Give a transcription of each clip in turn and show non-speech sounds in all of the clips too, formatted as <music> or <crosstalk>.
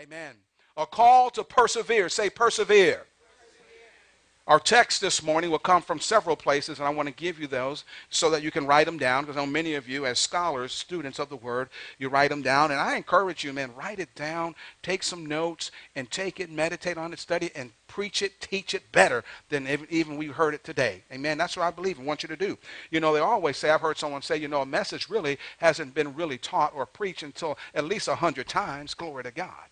Amen. A call to persevere. Say persevere. Our text this morning will come from several places, and I want to give you those so that you can write them down, because I know many of you, as scholars, students of the Word, you write them down. And I encourage you, man, write it down, take some notes, and take it, meditate on it, study, it, and preach it, teach it better than even we heard it today. Amen. That's what I believe and want you to do. You know, they always say, I've heard someone say, you know, a message really hasn't been really taught or preached until at least a hundred times. Glory to God.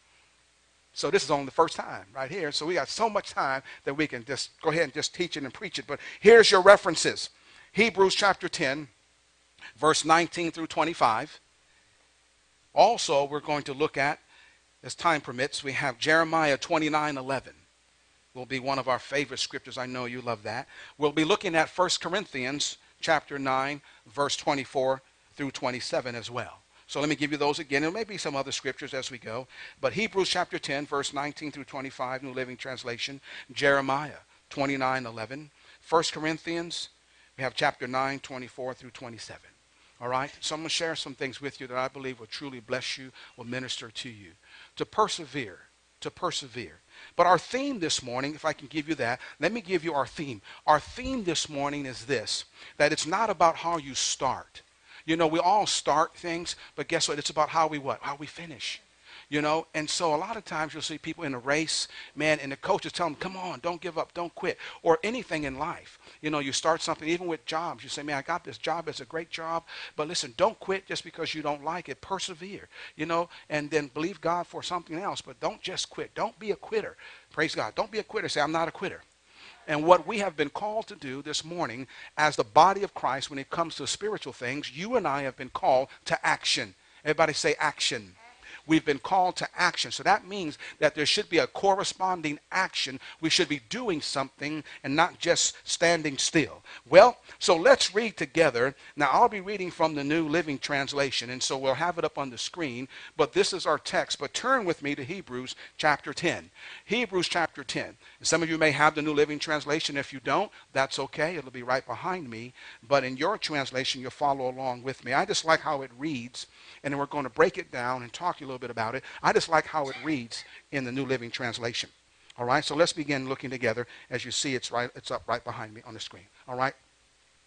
So this is only the first time right here. So we got so much time that we can just go ahead and just teach it and preach it. But here's your references. Hebrews chapter 10, verse 19 through 25. Also, we're going to look at, as time permits, we have Jeremiah 29, 11 will be one of our favorite scriptures. I know you love that. We'll be looking at 1 Corinthians chapter 9, verse 24 through 27 as well. So let me give you those again. There may be some other scriptures as we go. But Hebrews chapter 10, verse 19 through 25, New Living Translation. Jeremiah 29, 11. 1 Corinthians, we have chapter 9, 24 through 27. All right? So I'm going to share some things with you that I believe will truly bless you, will minister to you. To persevere, to persevere. But our theme this morning, if I can give you that, let me give you our theme. Our theme this morning is this that it's not about how you start. You know, we all start things, but guess what? It's about how we what? How we finish. You know, and so a lot of times you'll see people in a race, man, and the coaches tell them, come on, don't give up, don't quit, or anything in life. You know, you start something, even with jobs. You say, man, I got this job, it's a great job, but listen, don't quit just because you don't like it. Persevere, you know, and then believe God for something else, but don't just quit. Don't be a quitter. Praise God. Don't be a quitter. Say, I'm not a quitter. And what we have been called to do this morning as the body of Christ when it comes to spiritual things, you and I have been called to action. Everybody say action. We've been called to action. So that means that there should be a corresponding action. We should be doing something and not just standing still. Well, so let's read together. Now, I'll be reading from the New Living Translation, and so we'll have it up on the screen. But this is our text. But turn with me to Hebrews chapter 10. Hebrews chapter 10. Some of you may have the New Living Translation. If you don't, that's okay. It'll be right behind me. But in your translation, you'll follow along with me. I just like how it reads and then we're going to break it down and talk a little bit about it. I just like how it reads in the New Living Translation. All right, so let's begin looking together. As you see, it's right, it's up right behind me on the screen. All right,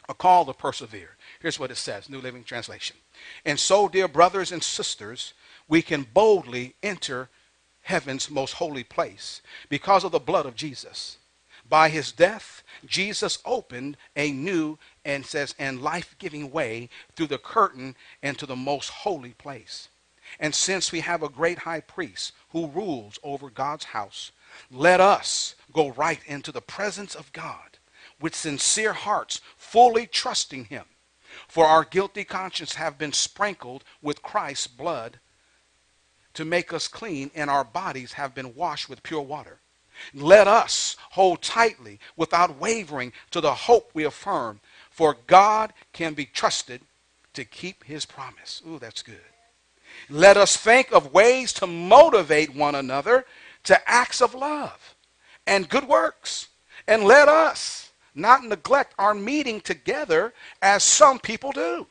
a call to persevere. Here's what it says, New Living Translation. And so, dear brothers and sisters, we can boldly enter heaven's most holy place because of the blood of Jesus. By his death, Jesus opened a new and says, and life giving way through the curtain into the most holy place. And since we have a great high priest who rules over God's house, let us go right into the presence of God with sincere hearts, fully trusting Him. For our guilty conscience have been sprinkled with Christ's blood to make us clean, and our bodies have been washed with pure water. Let us hold tightly without wavering to the hope we affirm for God can be trusted to keep his promise. Ooh, that's good. Let us think of ways to motivate one another to acts of love and good works. And let us not neglect our meeting together as some people do,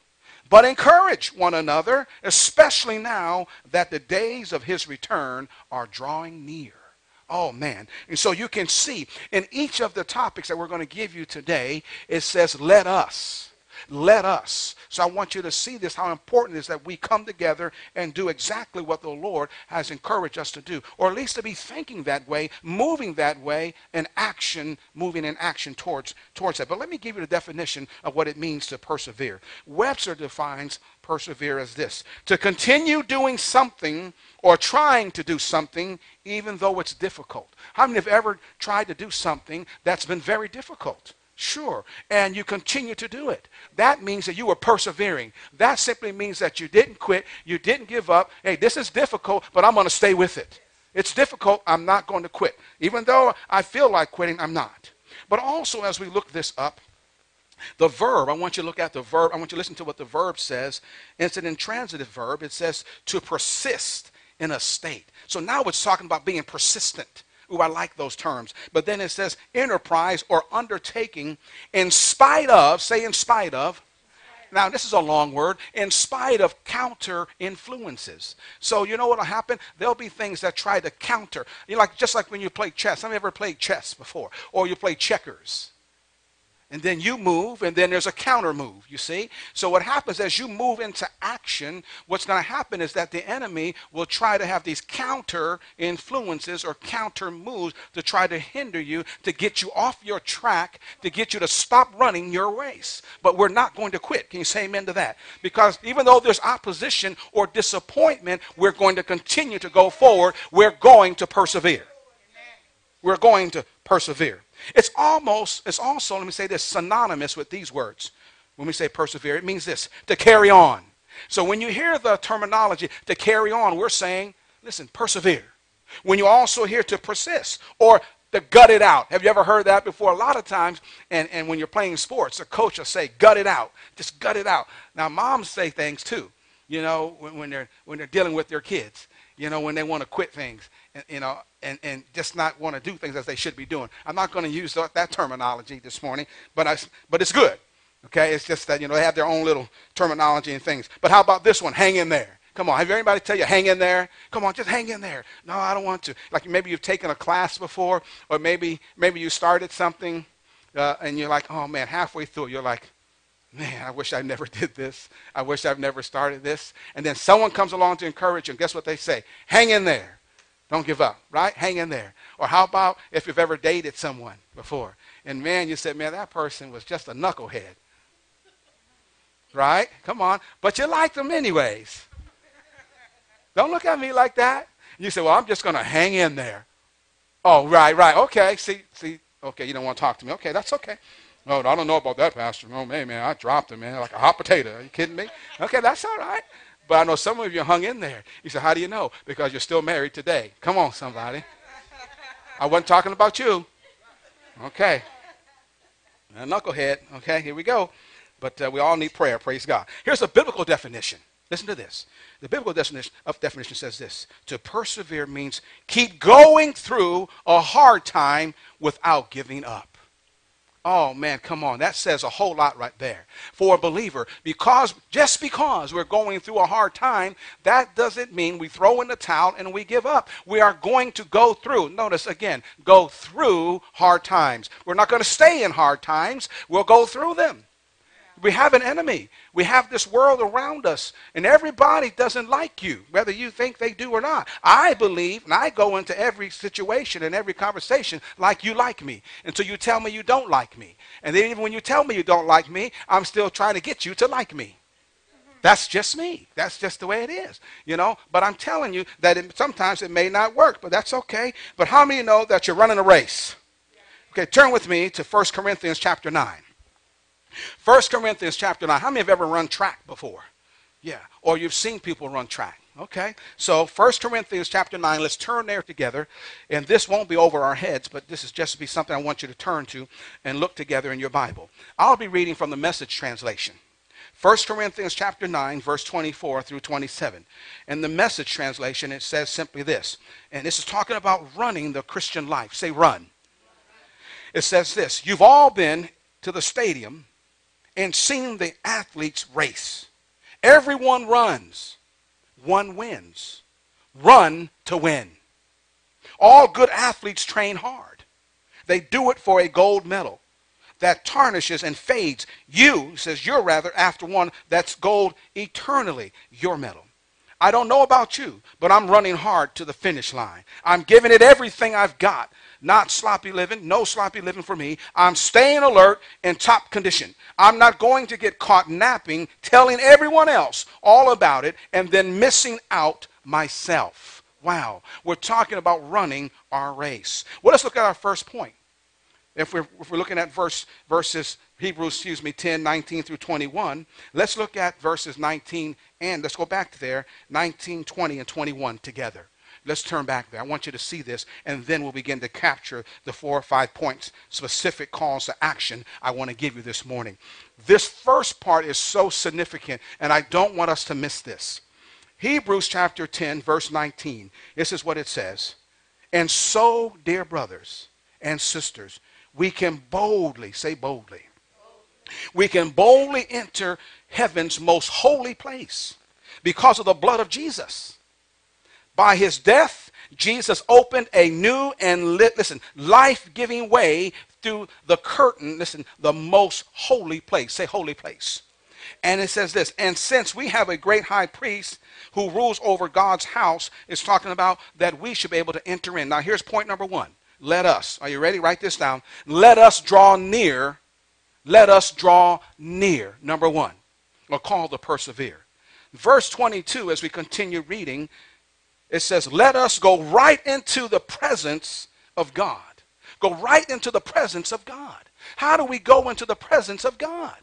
but encourage one another, especially now that the days of his return are drawing near. Oh, man. And so you can see in each of the topics that we're going to give you today, it says, let us. Let us. So I want you to see this, how important it is that we come together and do exactly what the Lord has encouraged us to do, or at least to be thinking that way, moving that way, and action, moving in action towards, towards that. But let me give you the definition of what it means to persevere. Webster defines persevere as this to continue doing something or trying to do something even though it's difficult. How many have ever tried to do something that's been very difficult? Sure. And you continue to do it. That means that you were persevering. That simply means that you didn't quit. You didn't give up. Hey, this is difficult, but I'm going to stay with it. It's difficult. I'm not going to quit. Even though I feel like quitting, I'm not. But also, as we look this up, the verb, I want you to look at the verb. I want you to listen to what the verb says. It's an intransitive verb. It says to persist in a state. So now it's talking about being persistent. Ooh, I like those terms. But then it says enterprise or undertaking in spite of, say in spite of, now this is a long word, in spite of counter influences. So you know what'll happen? There'll be things that try to counter. You know, like just like when you play chess. Have you ever played chess before? Or you play checkers and then you move, and then there's a counter move, you see? So what happens as you move into action, what's going to happen is that the enemy will try to have these counter influences or counter moves to try to hinder you, to get you off your track, to get you to stop running your race. But we're not going to quit. Can you say amen to that? Because even though there's opposition or disappointment, we're going to continue to go forward. We're going to persevere. We're going to persevere. It's almost, it's also, let me say this, synonymous with these words. When we say persevere, it means this to carry on. So when you hear the terminology to carry on, we're saying, listen, persevere. When you also hear to persist or to gut it out. Have you ever heard that before? A lot of times, and, and when you're playing sports, a coach will say, gut it out. Just gut it out. Now, moms say things too, you know, when, when, they're, when they're dealing with their kids, you know, when they want to quit things you know, and, and just not want to do things as they should be doing. I'm not going to use that, that terminology this morning, but, I, but it's good. Okay, it's just that, you know, they have their own little terminology and things. But how about this one? Hang in there. Come on, have anybody tell you, hang in there? Come on, just hang in there. No, I don't want to. Like maybe you've taken a class before, or maybe, maybe you started something uh, and you're like, oh man, halfway through, you're like, man, I wish I never <laughs> did this. I wish I've never started this. And then someone comes along to encourage you, and guess what they say? Hang in there. Don't give up, right? Hang in there. Or how about if you've ever dated someone before? And man, you said, man, that person was just a knucklehead. Right? Come on. But you liked them anyways. Don't look at me like that. You say, well, I'm just going to hang in there. Oh, right, right. Okay. See, see, okay, you don't want to talk to me. Okay, that's okay. Oh, I don't know about that, Pastor. Oh, man, man, I dropped him, man, like a hot potato. Are you kidding me? Okay, that's all right. But I know some of you hung in there. You said, How do you know? Because you're still married today. Come on, somebody. I wasn't talking about you. Okay. A knucklehead. Okay, here we go. But uh, we all need prayer. Praise God. Here's a biblical definition. Listen to this. The biblical definition of definition says this: to persevere means keep going through a hard time without giving up. Oh man, come on. That says a whole lot right there. For a believer, because just because we're going through a hard time, that doesn't mean we throw in the towel and we give up. We are going to go through. Notice again, go through hard times. We're not going to stay in hard times. We'll go through them. We have an enemy. We have this world around us, and everybody doesn't like you, whether you think they do or not. I believe, and I go into every situation and every conversation like you like me until you tell me you don't like me. And then even when you tell me you don't like me, I'm still trying to get you to like me. That's just me. That's just the way it is, you know. But I'm telling you that it, sometimes it may not work, but that's okay. But how many know that you're running a race? Okay, turn with me to 1 Corinthians chapter 9. 1 Corinthians chapter 9. How many have ever run track before? Yeah. Or you've seen people run track. Okay. So 1 Corinthians chapter 9, let's turn there together. And this won't be over our heads, but this is just to be something I want you to turn to and look together in your Bible. I'll be reading from the message translation. 1 Corinthians chapter 9, verse 24 through 27. In the message translation, it says simply this. And this is talking about running the Christian life. Say run. It says this You've all been to the stadium and seen the athletes race. Everyone runs, one wins. Run to win. All good athletes train hard. They do it for a gold medal that tarnishes and fades. You, says you're rather after one that's gold eternally, your medal. I don't know about you, but I'm running hard to the finish line. I'm giving it everything I've got not sloppy living, no sloppy living for me. I'm staying alert in top condition. I'm not going to get caught napping, telling everyone else all about it, and then missing out myself. Wow, we're talking about running our race. Well, let's look at our first point. If we're, if we're looking at verse, verses, Hebrews, excuse me, 10, 19 through 21, let's look at verses 19 and let's go back to there, 19, 20, and 21 together. Let's turn back there. I want you to see this, and then we'll begin to capture the four or five points, specific calls to action I want to give you this morning. This first part is so significant, and I don't want us to miss this. Hebrews chapter 10, verse 19. This is what it says. And so, dear brothers and sisters, we can boldly, say boldly, we can boldly enter heaven's most holy place because of the blood of Jesus. By his death, Jesus opened a new and lit, listen, life-giving way through the curtain, listen, the most holy place. Say holy place. And it says this, and since we have a great high priest who rules over God's house, it's talking about that we should be able to enter in. Now here's point number one. Let us, are you ready? Write this down. Let us draw near. Let us draw near. Number one. Or call to persevere. Verse 22, as we continue reading, it says, Let us go right into the presence of God. Go right into the presence of God. How do we go into the presence of God?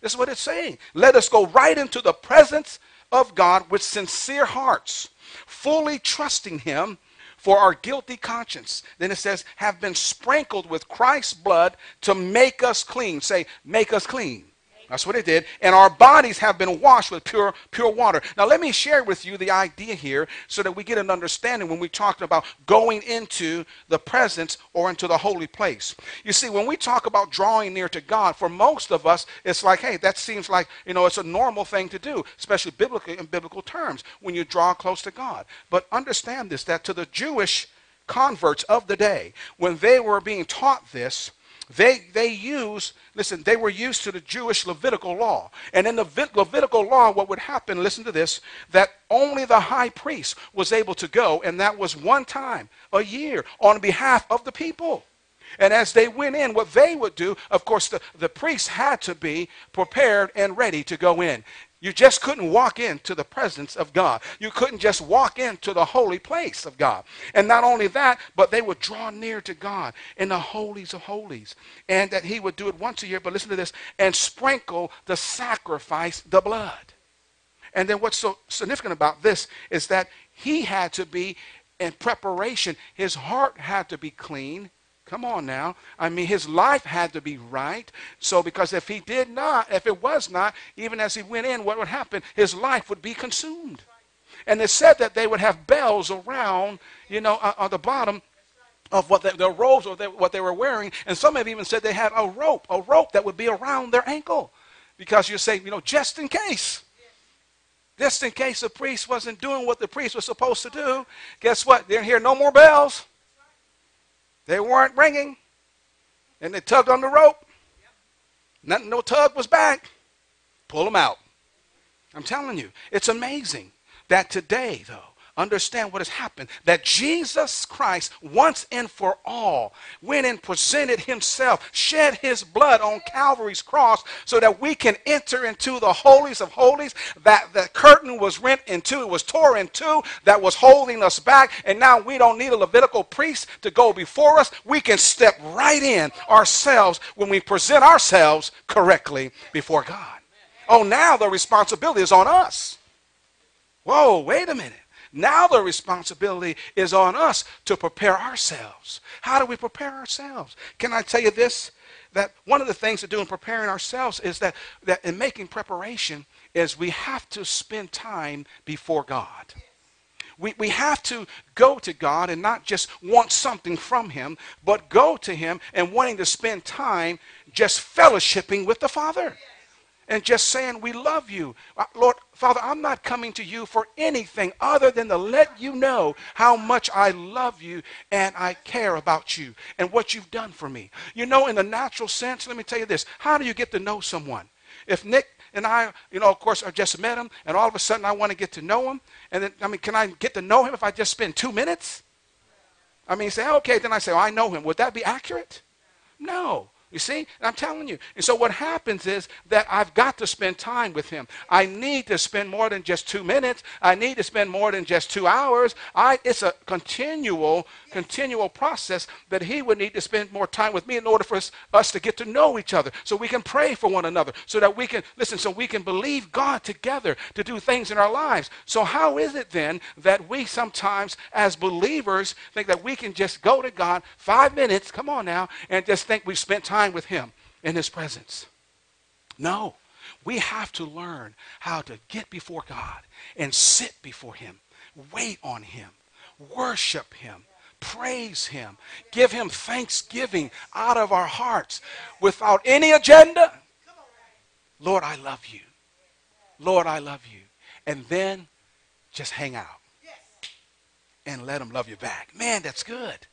This is what it's saying. Let us go right into the presence of God with sincere hearts, fully trusting Him for our guilty conscience. Then it says, have been sprinkled with Christ's blood to make us clean. Say, make us clean. That's what it did. And our bodies have been washed with pure, pure water. Now, let me share with you the idea here so that we get an understanding when we talk about going into the presence or into the holy place. You see, when we talk about drawing near to God, for most of us, it's like, hey, that seems like, you know, it's a normal thing to do, especially biblically in biblical terms, when you draw close to God. But understand this, that to the Jewish converts of the day, when they were being taught this, they, they use, listen, they were used to the Jewish Levitical law. And in the Levitical law, what would happen, listen to this, that only the high priest was able to go, and that was one time a year on behalf of the people. And as they went in, what they would do, of course, the, the priests had to be prepared and ready to go in. You just couldn't walk into the presence of God. You couldn't just walk into the holy place of God. And not only that, but they would draw near to God in the holies of holies. And that he would do it once a year, but listen to this, and sprinkle the sacrifice, the blood. And then what's so significant about this is that he had to be in preparation. His heart had to be clean. Come on now. I mean, his life had to be right. So, because if he did not, if it was not, even as he went in, what would happen? His life would be consumed. And it said that they would have bells around, you know, uh, on the bottom of what the, their robes or what they were wearing. And some have even said they had a rope, a rope that would be around their ankle. Because you say, you know, just in case. Just in case the priest wasn't doing what the priest was supposed to do, guess what? They didn't hear no more bells. They weren't ringing. And they tugged on the rope. Nothing, no tug was back. Pull them out. I'm telling you, it's amazing that today, though, understand what has happened. That Jesus Christ, once and for all, went and presented himself, shed his blood on Calvary's cross so that we can enter into the holies of holies. That the curtain was rent in two, it was torn in two, that was holding us back. And now we don't need a Levitical priest to go before us. We can step right in ourselves when we present ourselves correctly before God. Oh, now the responsibility is on us. Whoa, wait a minute. Now the responsibility is on us to prepare ourselves. How do we prepare ourselves? Can I tell you this? That one of the things to do in preparing ourselves is that, that in making preparation is we have to spend time before God. We, we have to go to God and not just want something from Him, but go to Him and wanting to spend time just fellowshipping with the Father and just saying, We love you. Uh, Lord, Father, I'm not coming to you for anything other than to let you know how much I love you and I care about you and what you've done for me. You know, in the natural sense, let me tell you this how do you get to know someone? If Nick and I, you know, of course, I just met him, and all of a sudden I want to get to know him, and then, I mean, can I get to know him if I just spend two minutes? I mean, say, okay, then I say, oh, I know him. Would that be accurate? No. You see? And I'm telling you. And so what happens is that I've got to spend time with him. I need to spend more than just two minutes. I need to spend more than just two hours. I, it's a continual, continual process that he would need to spend more time with me in order for us, us to get to know each other. So we can pray for one another. So that we can, listen, so we can believe God together to do things in our lives. So how is it then that we sometimes as believers think that we can just go to God five minutes, come on now, and just think we've spent time time with Him in His presence. No, we have to learn how to get before God and sit before Him, wait on Him, worship Him, praise Him, give Him thanksgiving out of our hearts without any agenda. Lord, I love you. Lord, I love you. And then just hang out and let him love you back. Man, that's good.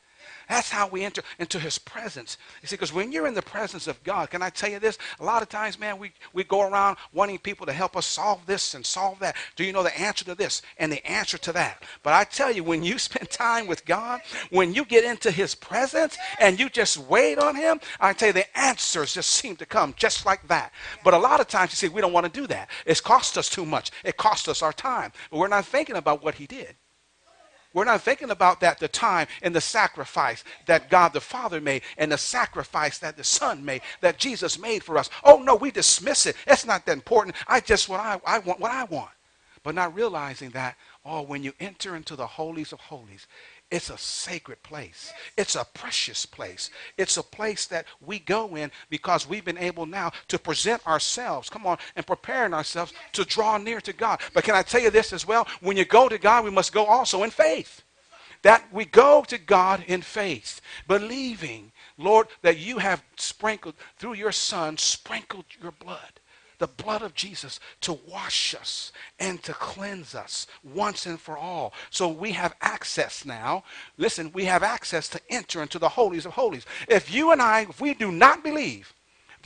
That's how we enter into his presence. You see, because when you're in the presence of God, can I tell you this? A lot of times, man, we, we go around wanting people to help us solve this and solve that. Do you know the answer to this and the answer to that? But I tell you, when you <laughs> spend time with God, when you get into his presence and you just wait on him, I tell you, the answers just seem to come just like that. But a lot of times, you see, we don't want to do that. It's cost us too much. It cost us our time. But we're not thinking about what he did. We're not thinking about that the time and the sacrifice that God the Father made and the sacrifice that the Son made, that Jesus made for us. Oh no, we dismiss it. It's not that important. I just what I, I want what I want. But not realizing that, oh, when you enter into the holies of holies, it's a sacred place. It's a precious place. It's a place that we go in because we've been able now to present ourselves, come on, and preparing ourselves to draw near to God. But can I tell you this as well? When you go to God, we must go also in faith. That we go to God in faith, believing, Lord, that you have sprinkled, through your Son, sprinkled your blood the blood of Jesus to wash us and to cleanse us once and for all. So we have access now. Listen, we have access to enter into the holies of holies. If you and I, if we do not believe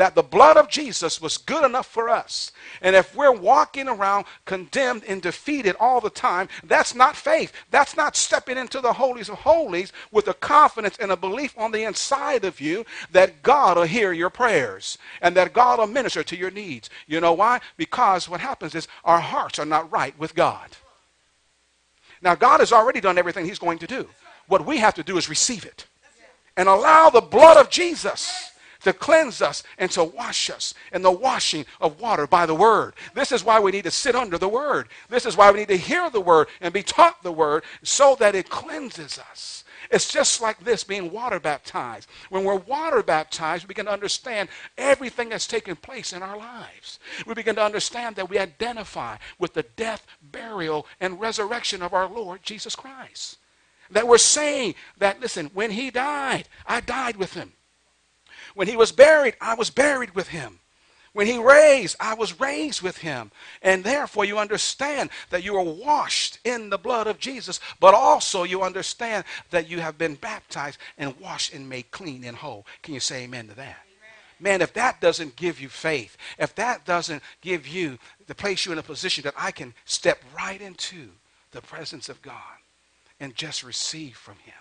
that the blood of Jesus was good enough for us. And if we're walking around condemned and defeated all the time, that's not faith. That's not stepping into the holies of holies with a confidence and a belief on the inside of you that God will hear your prayers and that God will minister to your needs. You know why? Because what happens is our hearts are not right with God. Now, God has already done everything He's going to do. What we have to do is receive it and allow the blood of Jesus to cleanse us and to wash us in the washing of water by the word. This is why we need to sit under the word. This is why we need to hear the word and be taught the word so that it cleanses us. It's just like this being water baptized. When we're water baptized, we begin to understand everything that's taken place in our lives. We begin to understand that we identify with the death, burial, and resurrection of our Lord Jesus Christ. That we're saying that, listen, when he died, I died with him. When he was buried, I was buried with him. When he raised, I was raised with him. And therefore, you understand that you are washed in the blood of Jesus, but also you understand that you have been baptized and washed and made clean and whole. Can you say amen to that? Man, if that doesn't give you faith, if that doesn't give you the place you in a position that I can step right into the presence of God and just receive from him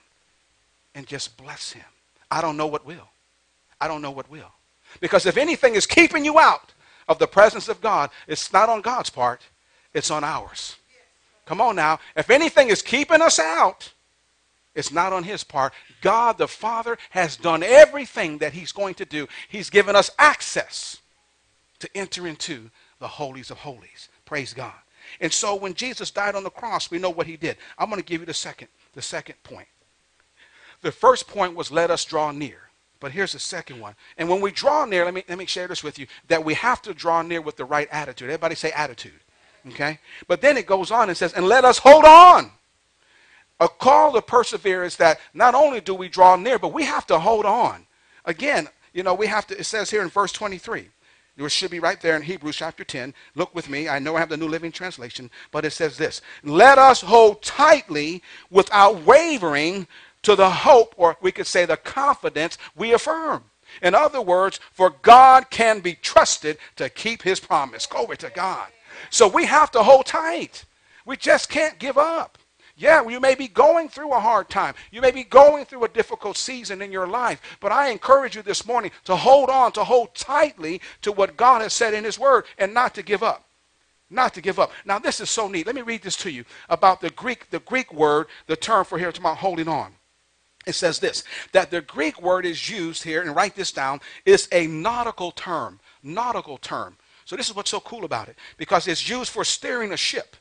and just bless him, I don't know what will. I don't know what will. Because if anything is keeping you out of the presence of God, it's not on God's part, it's on ours. Come on now. If anything is keeping us out, it's not on his part. God the Father has done everything that he's going to do. He's given us access to enter into the holies of holies. Praise God. And so when Jesus died on the cross, we know what he did. I'm going to give you the second, the second point. The first point was let us draw near. But here's the second one. And when we draw near, let me, let me share this with you, that we have to draw near with the right attitude. Everybody say attitude. Okay? But then it goes on and says, and let us hold on. A call to persevere is that not only do we draw near, but we have to hold on. Again, you know, we have to, it says here in verse 23, it should be right there in Hebrews chapter 10. Look with me. I know I have the New Living Translation, but it says this Let us hold tightly without wavering to the hope, or we could say the confidence we affirm. In other words, for God can be trusted to keep his promise. Glory to God. So we have to hold tight. We just can't give up. Yeah, you may be going through a hard time. You may be going through a difficult season in your life. But I encourage you this morning to hold on, to hold tightly to what God has said in his word and not to give up. Not to give up. Now this is so neat. Let me read this to you about the Greek, the Greek word, the term for here, it's holding on it says this that the Greek word is used here, and write this down, is a nautical term. Nautical term. So this is what's so cool about it, because it's used for steering a ship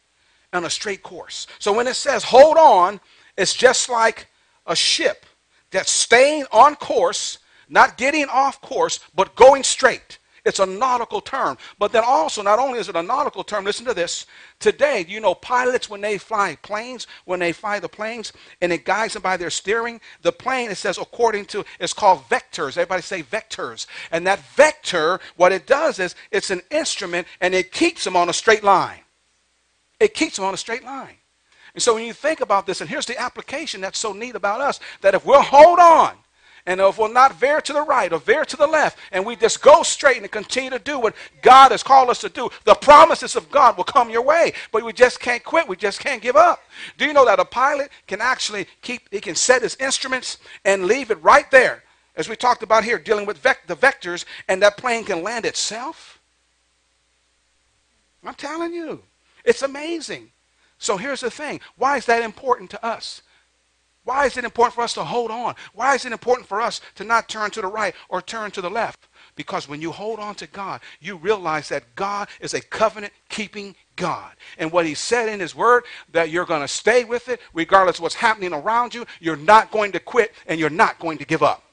on a straight course. So when it says hold on, it's just like a ship that's staying on course, not getting off course, but going straight. It's a nautical term. But then also, not only is it a nautical term, listen to this. Today, you know, pilots, when they fly planes, when they fly the planes, and it guides them by their steering, the plane, it says, according to, it's called vectors. Everybody say vectors. And that vector, what it does is, it's an instrument, and it keeps them on a straight line. It keeps them on a straight line. And so when you think about this, and here's the application that's so neat about us, that if we'll hold on, and if we'll not veer to the right or veer to the left, and we just go straight and continue to do what God has called us to do, the promises of God will come your way. But we just can't quit. We just can't give up. Do you know that a pilot can actually keep, he can set his instruments and leave it right there, as we talked about here, dealing with vec- the vectors, and that plane can land itself? I'm telling you, it's amazing. So here's the thing why is that important to us? Why is it important for us to hold on? Why is it important for us to not turn to the right or turn to the left? Because when you hold on to God, you realize that God is a covenant keeping God. And what he said in his word, that you're going to stay with it regardless of what's happening around you. You're not going to quit and you're not going to give up.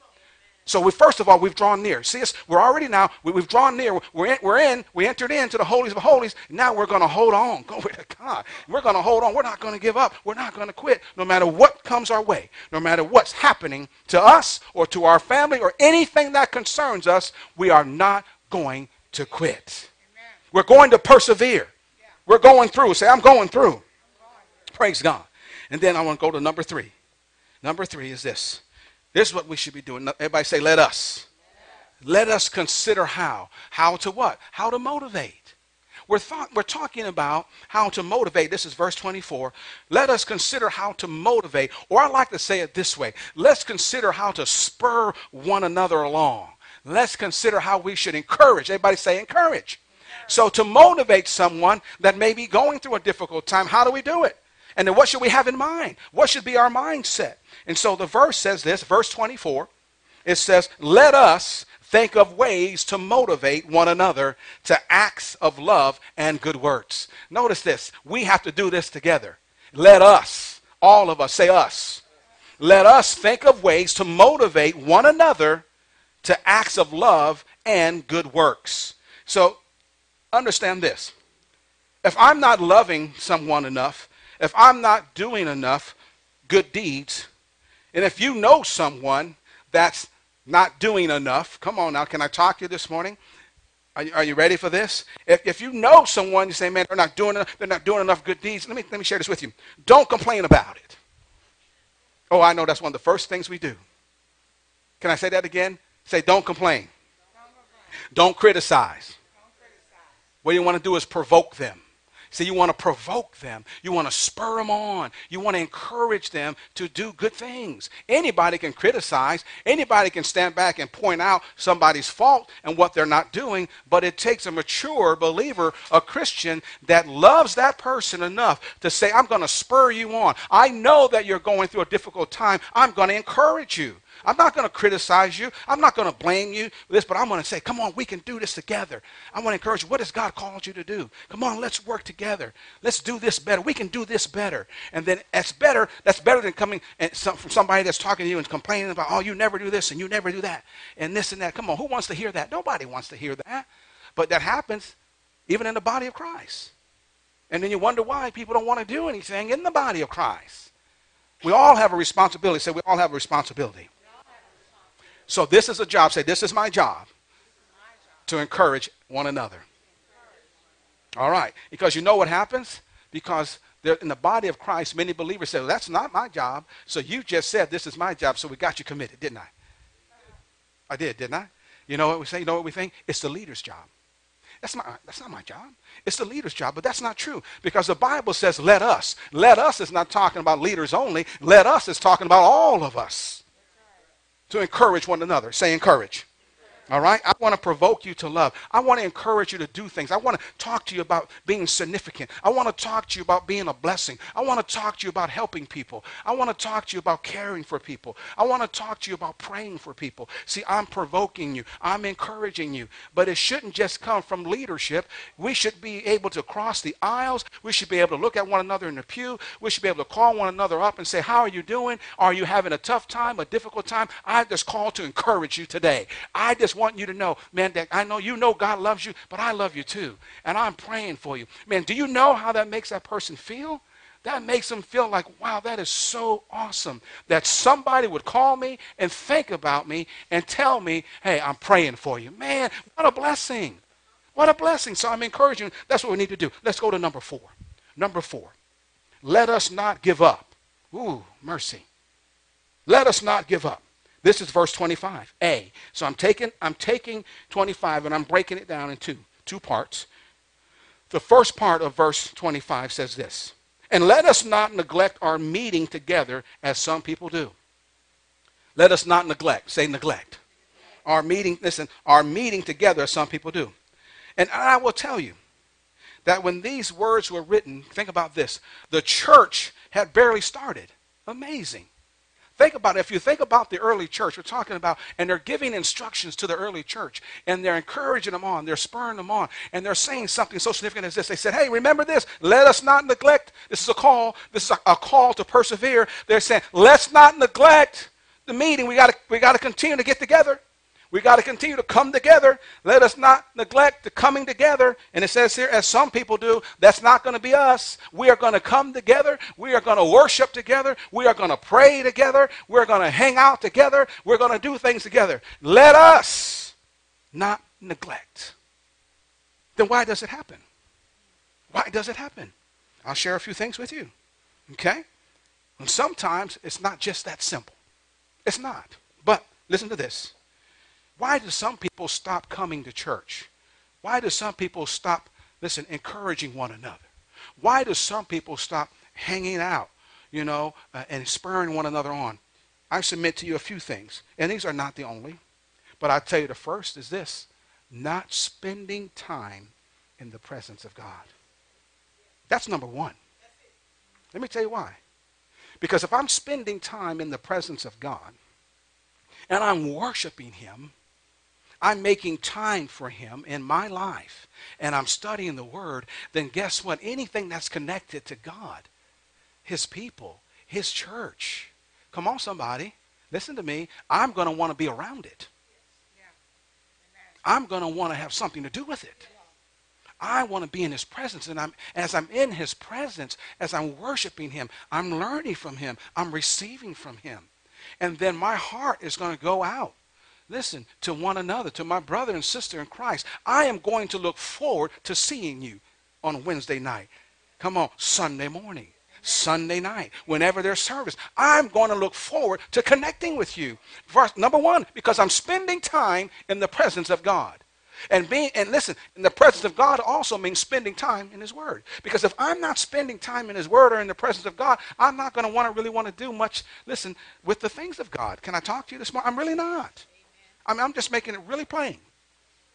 So we, first of all, we've drawn near. See us, we're already now, we, have drawn near. We're in, we're in, we entered into the holies of holies. Now we're going to hold on. <laughs> Glory to God. We're going to hold on. We're not going to give up. We're not going to quit no matter what comes our way, no matter what's happening to us or to our family or anything that concerns us. We are not going to quit. Amen. We're going to persevere. Yeah. We're going through. Say, I'm going through. I'm going through. Praise God. And then I want to go to number three. Number three is this this is what we should be doing. Everybody say, let us. Let us consider how. How to what? How to motivate. We're, thought, we're talking about how to motivate. This is verse 24. Let us consider how to motivate, or I like to say it this way let's consider how to spur one another along. Let's consider how we should encourage. Everybody say encourage. So, to motivate someone that may be going through a difficult time, how do we do it? And then what should we have in mind? What should be our mindset? And so the verse says this, verse 24, it says, Let us think of ways to motivate one another to acts of love and good works. Notice this, we have to do this together. Let us, all of us, say us. Let us think of ways to motivate one another to acts of love and good works. So understand this. If I'm not loving someone enough, if I'm not doing enough good deeds, and if you know someone that's not doing enough, come on now, can I talk to you this morning? Are you, are you ready for this? If, if you know someone, you say, man, they're not doing enough, they're not doing enough good deeds. Let me, let me share this with you. Don't complain about it. Oh, I know that's one of the first things we do. Can I say that again? Say, don't complain. Don't, complain. don't criticize. Don't criticize. What you want to do is provoke them. See, you want to provoke them. You want to spur them on. You want to encourage them to do good things. Anybody can criticize. Anybody can stand back and point out somebody's fault and what they're not doing. But it takes a mature believer, a Christian, that loves that person enough to say, I'm going to spur you on. I know that you're going through a difficult time. I'm going to encourage you. I'm not going to criticize you. I'm not going to blame you for this, but I'm going to say, come on, we can do this together. I want to encourage you. What has God called you to do? Come on, let's work together. Let's do this better. We can do this better. And then that's better. That's better than coming from somebody that's talking to you and complaining about, oh, you never do this and you never do that and this and that. Come on, who wants to hear that? Nobody wants to hear that. But that happens even in the body of Christ. And then you wonder why people don't want to do anything in the body of Christ. We all have a responsibility. Say, we all have a responsibility. So this is a job. Say, this is my job to encourage one another. All right. Because you know what happens? Because in the body of Christ, many believers say, well, that's not my job. So you just said, this is my job. So we got you committed, didn't I? I did, didn't I? You know what we say? You know what we think? It's the leader's job. That's not, that's not my job. It's the leader's job, but that's not true because the Bible says, let us. Let us is not talking about leaders only. Let us is talking about all of us to encourage one another. Say encourage. All right? I want to provoke you to love. I want to encourage you to do things. I want to talk to you about being significant. I want to talk to you about being a blessing. I want to talk to you about helping people. I want to talk to you about caring for people. I want to talk to you about praying for people. See, I'm provoking you. I'm encouraging you. But it shouldn't just come from leadership. We should be able to cross the aisles. We should be able to look at one another in the pew. We should be able to call one another up and say, How are you doing? Are you having a tough time, a difficult time? I just call to encourage you today. I just want you to know, man, that I know you know God loves you, but I love you too. And I'm praying for you. Man, do you know how that makes that person feel? That makes them feel like, wow, that is so awesome that somebody would call me and think about me and tell me, hey, I'm praying for you. Man, what a blessing. What a blessing. So I'm encouraging. That's what we need to do. Let's go to number four. Number four. Let us not give up. Ooh, mercy. Let us not give up. This is verse 25. A. So I'm taking I'm taking 25 and I'm breaking it down in two, two parts. The first part of verse 25 says this. And let us not neglect our meeting together as some people do. Let us not neglect. Say neglect. Our meeting, listen, our meeting together as some people do. And I will tell you that when these words were written, think about this. The church had barely started. Amazing. Think about it. If you think about the early church, we're talking about, and they're giving instructions to the early church, and they're encouraging them on, they're spurring them on, and they're saying something so significant as this. They said, hey, remember this. Let us not neglect. This is a call. This is a, a call to persevere. They're saying, let's not neglect the meeting. We got to we got to continue to get together. We got to continue to come together. Let us not neglect the coming together. And it says here, as some people do, that's not going to be us. We are going to come together. We are going to worship together. We are going to pray together. We're going to hang out together. We're going to do things together. Let us not neglect. Then why does it happen? Why does it happen? I'll share a few things with you. Okay? And sometimes it's not just that simple. It's not. But listen to this. Why do some people stop coming to church? Why do some people stop, listen, encouraging one another? Why do some people stop hanging out, you know, uh, and spurring one another on? I submit to you a few things, and these are not the only, but I'll tell you the first is this not spending time in the presence of God. That's number one. Let me tell you why. Because if I'm spending time in the presence of God and I'm worshiping Him, I'm making time for him in my life and I'm studying the word, then guess what? Anything that's connected to God, his people, his church, come on, somebody, listen to me, I'm going to want to be around it. I'm going to want to have something to do with it. I want to be in his presence. And I'm, as I'm in his presence, as I'm worshiping him, I'm learning from him. I'm receiving from him. And then my heart is going to go out listen, to one another, to my brother and sister in Christ. I am going to look forward to seeing you on Wednesday night. Come on, Sunday morning. Sunday night, whenever there's service. I'm going to look forward to connecting with you. First, number one, because I'm spending time in the presence of God. And being and listen, in the presence of God also means spending time in His Word. Because if I'm not spending time in His Word or in the presence of God, I'm not going to want to really want to do much, listen, with the things of God. Can I talk to you this morning? I'm really not. I mean, I'm just making it really plain.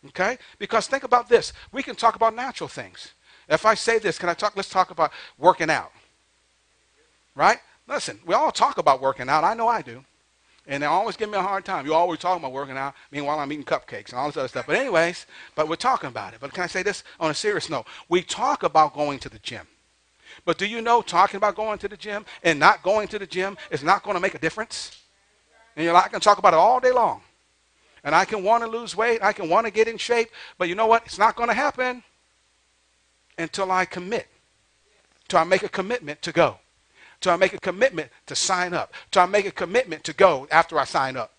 Okay? Because think about this. We can talk about natural things. If I say this, can I talk? Let's talk about working out. Right? Listen, we all talk about working out. I know I do. And they always give me a hard time. You always talking about working out. Meanwhile, I'm eating cupcakes and all this other stuff. But anyways, but we're talking about it. But can I say this on a serious note? We talk about going to the gym. But do you know talking about going to the gym and not going to the gym is not going to make a difference? And you're like, I can talk about it all day long. And I can want to lose weight. I can want to get in shape. But you know what? It's not going to happen until I commit. Till I make a commitment to go. Till I make a commitment to sign up. Till I make a commitment to go after I sign up.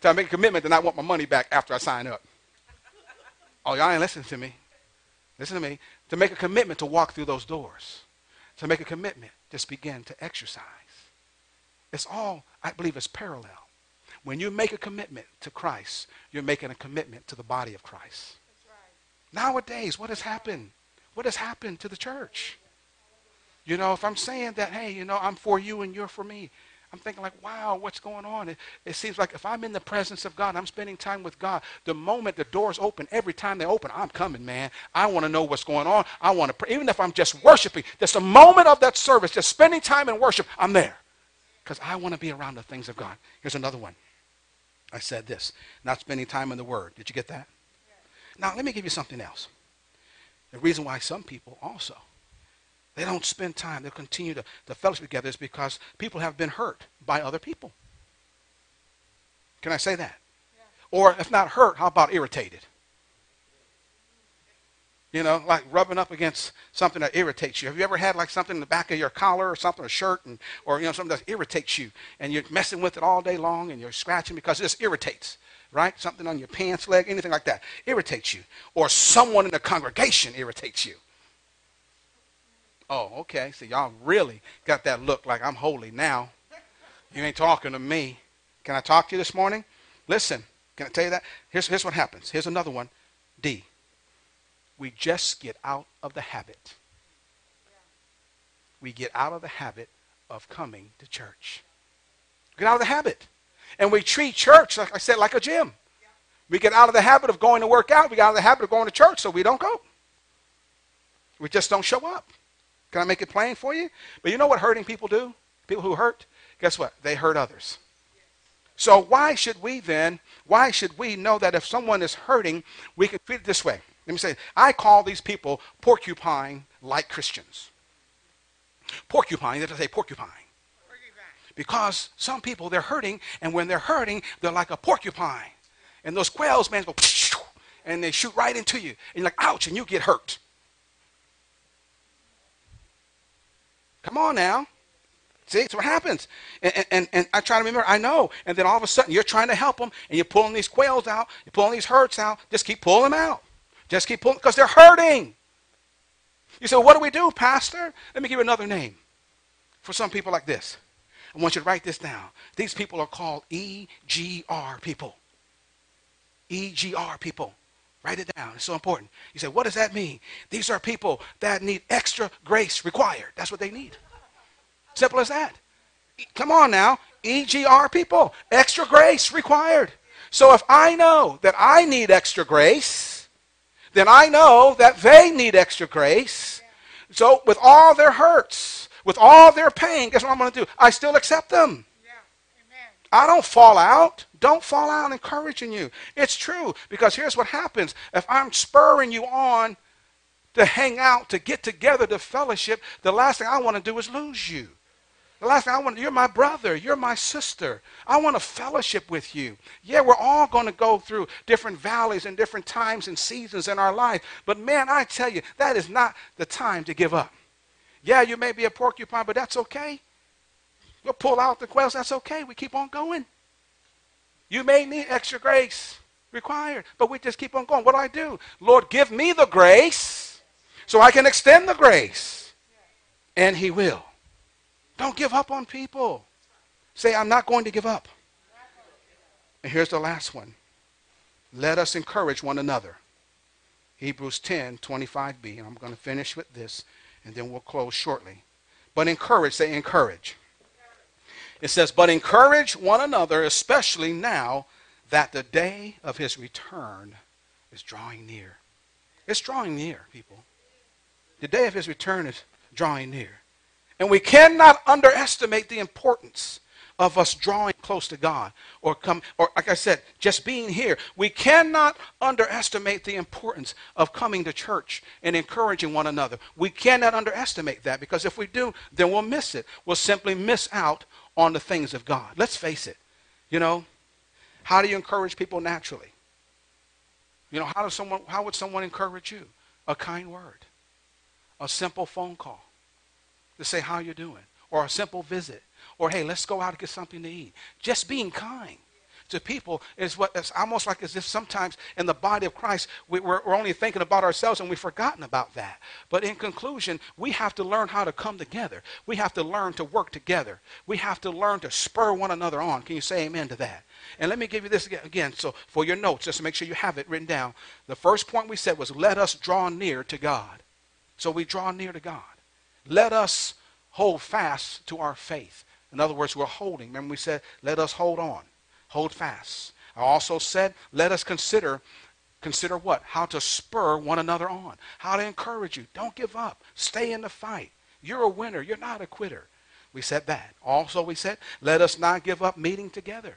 Till I make a commitment to not want my money back after I sign up. Oh, y'all ain't listening to me. Listen to me. To make a commitment to walk through those doors. To make a commitment, just begin to exercise. It's all, I believe, is parallel. When you make a commitment to Christ, you're making a commitment to the body of Christ. Right. Nowadays, what has happened? What has happened to the church? You know, if I'm saying that, hey, you know, I'm for you and you're for me, I'm thinking like, wow, what's going on? It, it, seems like if I'm in the presence of God, I'm spending time with God. The moment the doors open, every time they open, I'm coming, man. I want to know what's going on. I want to pray. Even if I'm just worshiping, just a moment of that service, just spending time in worship, I'm there. Because I want to be around the things of God. Here's another one. I said this, not spending time in the Word. Did you get that? Now, let me give you something else. The reason why some people also, they don't spend time, they continue to, to fellowship together is because people have been hurt by other people. Can I say that? Yeah. Or if not hurt, how about irritated? You know, like rubbing up against something that irritates you. Have you ever had like something in the back of your collar or something, a shirt, and, or you know something that irritates you, and you're messing with it all day long, and you're scratching because it just irritates, right? Something on your pants leg, anything like that, irritates you. Or someone in the congregation irritates you. Oh, okay. So y'all really got that look like I'm holy now. You ain't talking to me. Can I talk to you this morning? Listen, can I tell you that? Here's, here's what happens. Here's another one. D we just get out of the habit. We get out of the habit of coming to church. Get out of the habit. And we treat church, like I said, like a gym. We get out of the habit of going to work out. We get out of the habit of going to church, so we don't go. We just don't show up. Can I make it plain for you? But you know what hurting people do? People who hurt, guess what? They hurt others. So why should we then, why should we know that if someone is hurting, we can treat it this way? Let me say, I call these people porcupine like Christians. Porcupine, they have to say porcupine. Because some people, they're hurting, and when they're hurting, they're like a porcupine. And those quails, man, go, and they shoot right into you. And you're like, ouch, and you get hurt. Come on now. See, that's what happens. And, and, and I try to remember, I know. And then all of a sudden, you're trying to help them, and you're pulling these quails out, you're pulling these hurts out. Just keep pulling them out. Just keep pulling because they're hurting. You say, what do we do, Pastor? Let me give you another name for some people like this. I want you to write this down. These people are called EGR people. EGR people. Write it down. It's so important. You say, what does that mean? These are people that need extra grace required. That's what they need. Simple as that. Come on now. EGR people. Extra grace required. So if I know that I need extra grace, then I know that they need extra grace. So, with all their hurts, with all their pain, guess what I'm going to do? I still accept them. I don't fall out. Don't fall out encouraging you. It's true because here's what happens. If I'm spurring you on to hang out, to get together, to fellowship, the last thing I want to do is lose you. The last thing I want, you're my brother, you're my sister. I want to fellowship with you. Yeah, we're all going to go through different valleys and different times and seasons in our life. But man, I tell you, that is not the time to give up. Yeah, you may be a porcupine, but that's okay. We'll pull out the quails, that's okay. We keep on going. You may need extra grace required, but we just keep on going. What do I do? Lord, give me the grace so I can extend the grace. And he will. Don't give up on people. Say, I'm not going to give up. And here's the last one. Let us encourage one another. Hebrews 10, 25b. And I'm going to finish with this, and then we'll close shortly. But encourage, say encourage. It says, but encourage one another, especially now that the day of his return is drawing near. It's drawing near, people. The day of his return is drawing near. And we cannot underestimate the importance of us drawing close to God or come or like I said just being here. We cannot underestimate the importance of coming to church and encouraging one another. We cannot underestimate that because if we do then we'll miss it. We'll simply miss out on the things of God. Let's face it you know? How do you encourage people naturally? You know how does someone how would someone encourage you? A kind word a simple phone call to say how you're doing? Or a simple visit. Or hey let's go out and get something to eat. Just being kind to people is what it's almost like as if sometimes in the body of christ we, are only thinking about ourselves and we've forgotten about that. But in conclusion we have to learn how to come together. We have to learn to work together. We have to learn to spur one another on. Can you say amen to that? And let me give you this again so for your notes just to make sure you have it written down. The first point we said was let us draw near to god. So we draw near to god let us hold fast to our faith. In other words, we're holding. Remember, we said, let us hold on, hold fast. I also said, let us consider. Consider what? How to spur one another on. How to encourage you. Don't give up. Stay in the fight. You're a winner. You're not a quitter. We said that. Also, we said, let us not give up meeting together.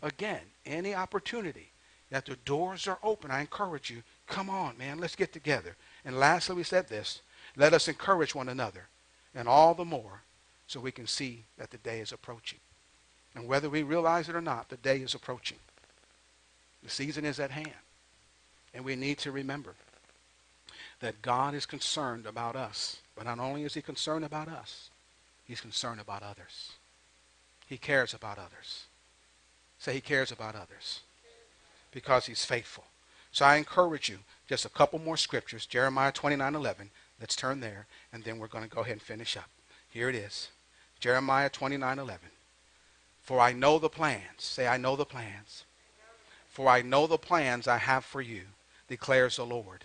Again, any opportunity that the doors are open, I encourage you, come on, man, let's get together. And lastly, we said this let us encourage one another, and all the more so we can see that the day is approaching. And whether we realize it or not, the day is approaching. The season is at hand. And we need to remember that God is concerned about us. But not only is he concerned about us, he's concerned about others. He cares about others. Say he cares about others because he's faithful. So I encourage you, just a couple more scriptures. Jeremiah 29 11. Let's turn there, and then we're going to go ahead and finish up. Here it is Jeremiah 29 11. For I know the plans. Say, I know the plans. For I know the plans I have for you, declares the Lord.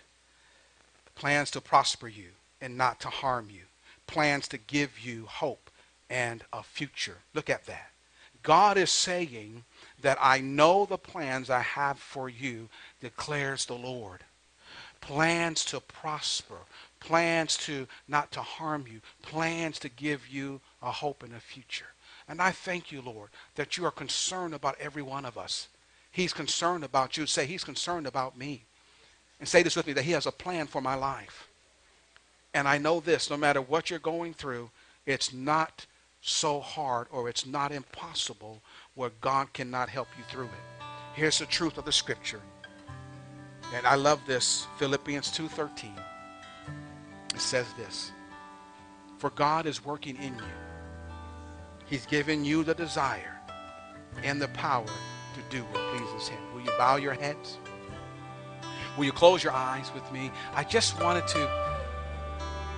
Plans to prosper you and not to harm you. Plans to give you hope and a future. Look at that. God is saying that I know the plans I have for you, declares the Lord. Plans to prosper, plans to not to harm you, plans to give you a hope and a future. And I thank you, Lord, that you are concerned about every one of us. He's concerned about you. Say, He's concerned about me. And say this with me that He has a plan for my life. And I know this no matter what you're going through, it's not so hard or it's not impossible where God cannot help you through it. Here's the truth of the scripture. And I love this Philippians 2:13. It says this. For God is working in you. He's given you the desire and the power to do what pleases him. Will you bow your heads? Will you close your eyes with me? I just wanted to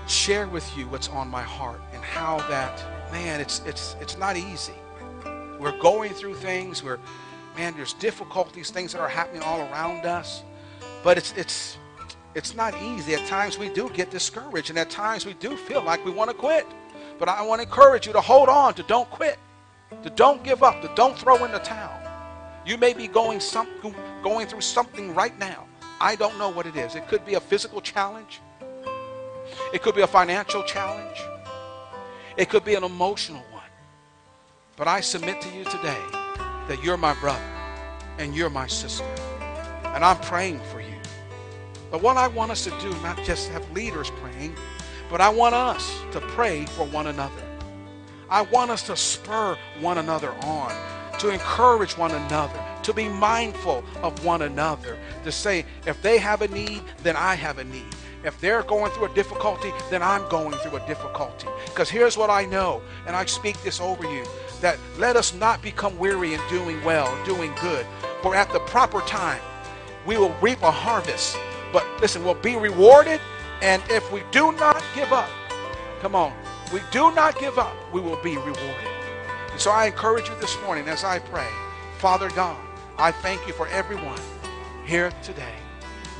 share with you what's on my heart and how that man it's it's it's not easy we're going through things we're man there's difficulties things that are happening all around us but it's it's it's not easy at times we do get discouraged and at times we do feel like we want to quit but i want to encourage you to hold on to don't quit to don't give up to don't throw in the towel you may be going some going through something right now i don't know what it is it could be a physical challenge it could be a financial challenge. It could be an emotional one. But I submit to you today that you're my brother and you're my sister. And I'm praying for. But what I want us to do, not just have leaders praying, but I want us to pray for one another. I want us to spur one another on, to encourage one another, to be mindful of one another, to say, if they have a need, then I have a need. If they're going through a difficulty, then I'm going through a difficulty. Because here's what I know, and I speak this over you that let us not become weary in doing well, doing good. For at the proper time, we will reap a harvest. But listen, we'll be rewarded. And if we do not give up, come on, we do not give up, we will be rewarded. And so I encourage you this morning as I pray, Father God, I thank you for everyone here today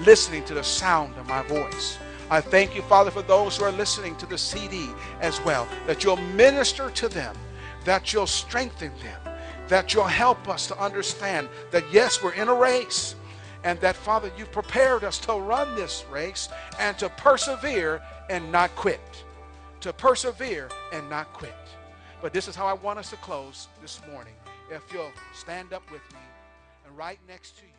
listening to the sound of my voice. I thank you, Father, for those who are listening to the CD as well, that you'll minister to them, that you'll strengthen them, that you'll help us to understand that, yes, we're in a race, and that, Father, you've prepared us to run this race and to persevere and not quit. To persevere and not quit. But this is how I want us to close this morning. If you'll stand up with me and right next to you.